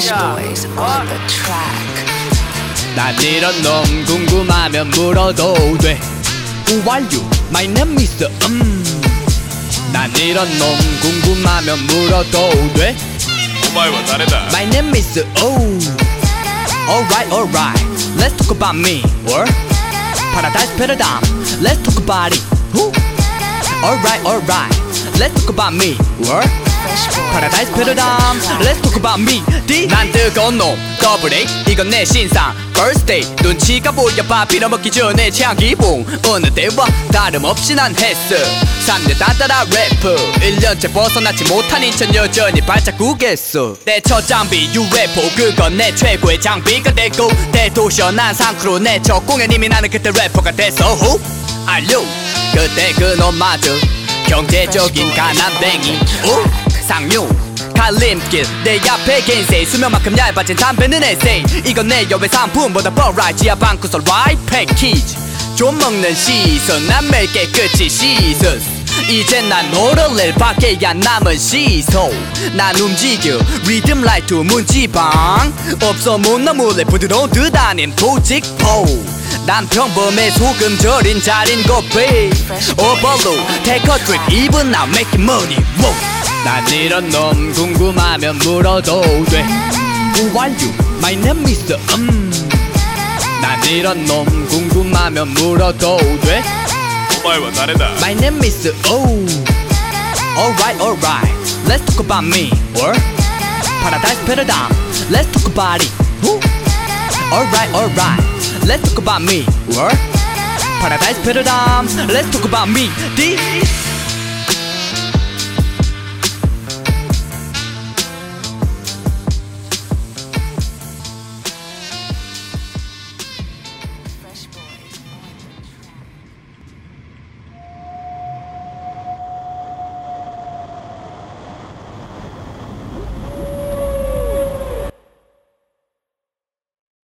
Spanish boys on uh. the track. 난 이런 놈 궁금하면 물어도 돼. Who are you? My name is Um. 난 이런 놈 궁금하면 물어도 돼. 오마이와 다르다. My name is Oh. Alright, alright. Let's talk about me. What? Paradise Paradigm. Let's talk about it. Who? Alright, alright. Let's talk about me. What? 파라다이스 패러다임. Let's talk about me. D. 난 뜨거운 놈. 거브레이 이건 내 신상. First day 눈치가 보여 밥 빌어먹기 전에 취한 기분 어느 때와 다름없이 난 했어. 3년 따따라 래퍼. 1년째 벗어나지 못한 인천 여전히 발자국했어. 내 첫 장비 UFO 그건 내 최고의 장비가 되고 대도시연한 상크로 내 첫 공연 이미 나는 그때 래퍼가 됐어. 후 알려 그때 그놈마저 경제적인 가난뱅이. 오 상류. 갈림길 내 앞에 겐세. 수면만큼 얇아진 담배는 에세이. 이건 내 여배 상품보다 버라이 지하 방구석 라이 패키지. 좀 먹는 시선 난 매일 깨끗이 씻었어 이젠 난낼 밖에 안 남은 시소 난 움직여 리듬 라이트 문지방. 없어 못나물에 부드러운 듯 아닌 보직포. 난 평범해 소금 절인 자린 고삐. 오버로 a drink even now making money. 난 이런 놈 궁금하면 물어도 돼. Who are you? My name is um. 난 이런 놈 궁금하면 물어도 돼. 오마이와 다르다. My name is O Alright alright. Let's talk about me. Or? Paradise Paradigm Let's talk about it. Woo? Alright alright. Let's talk about me. Or? Paradise Paradigm Let's talk about me. This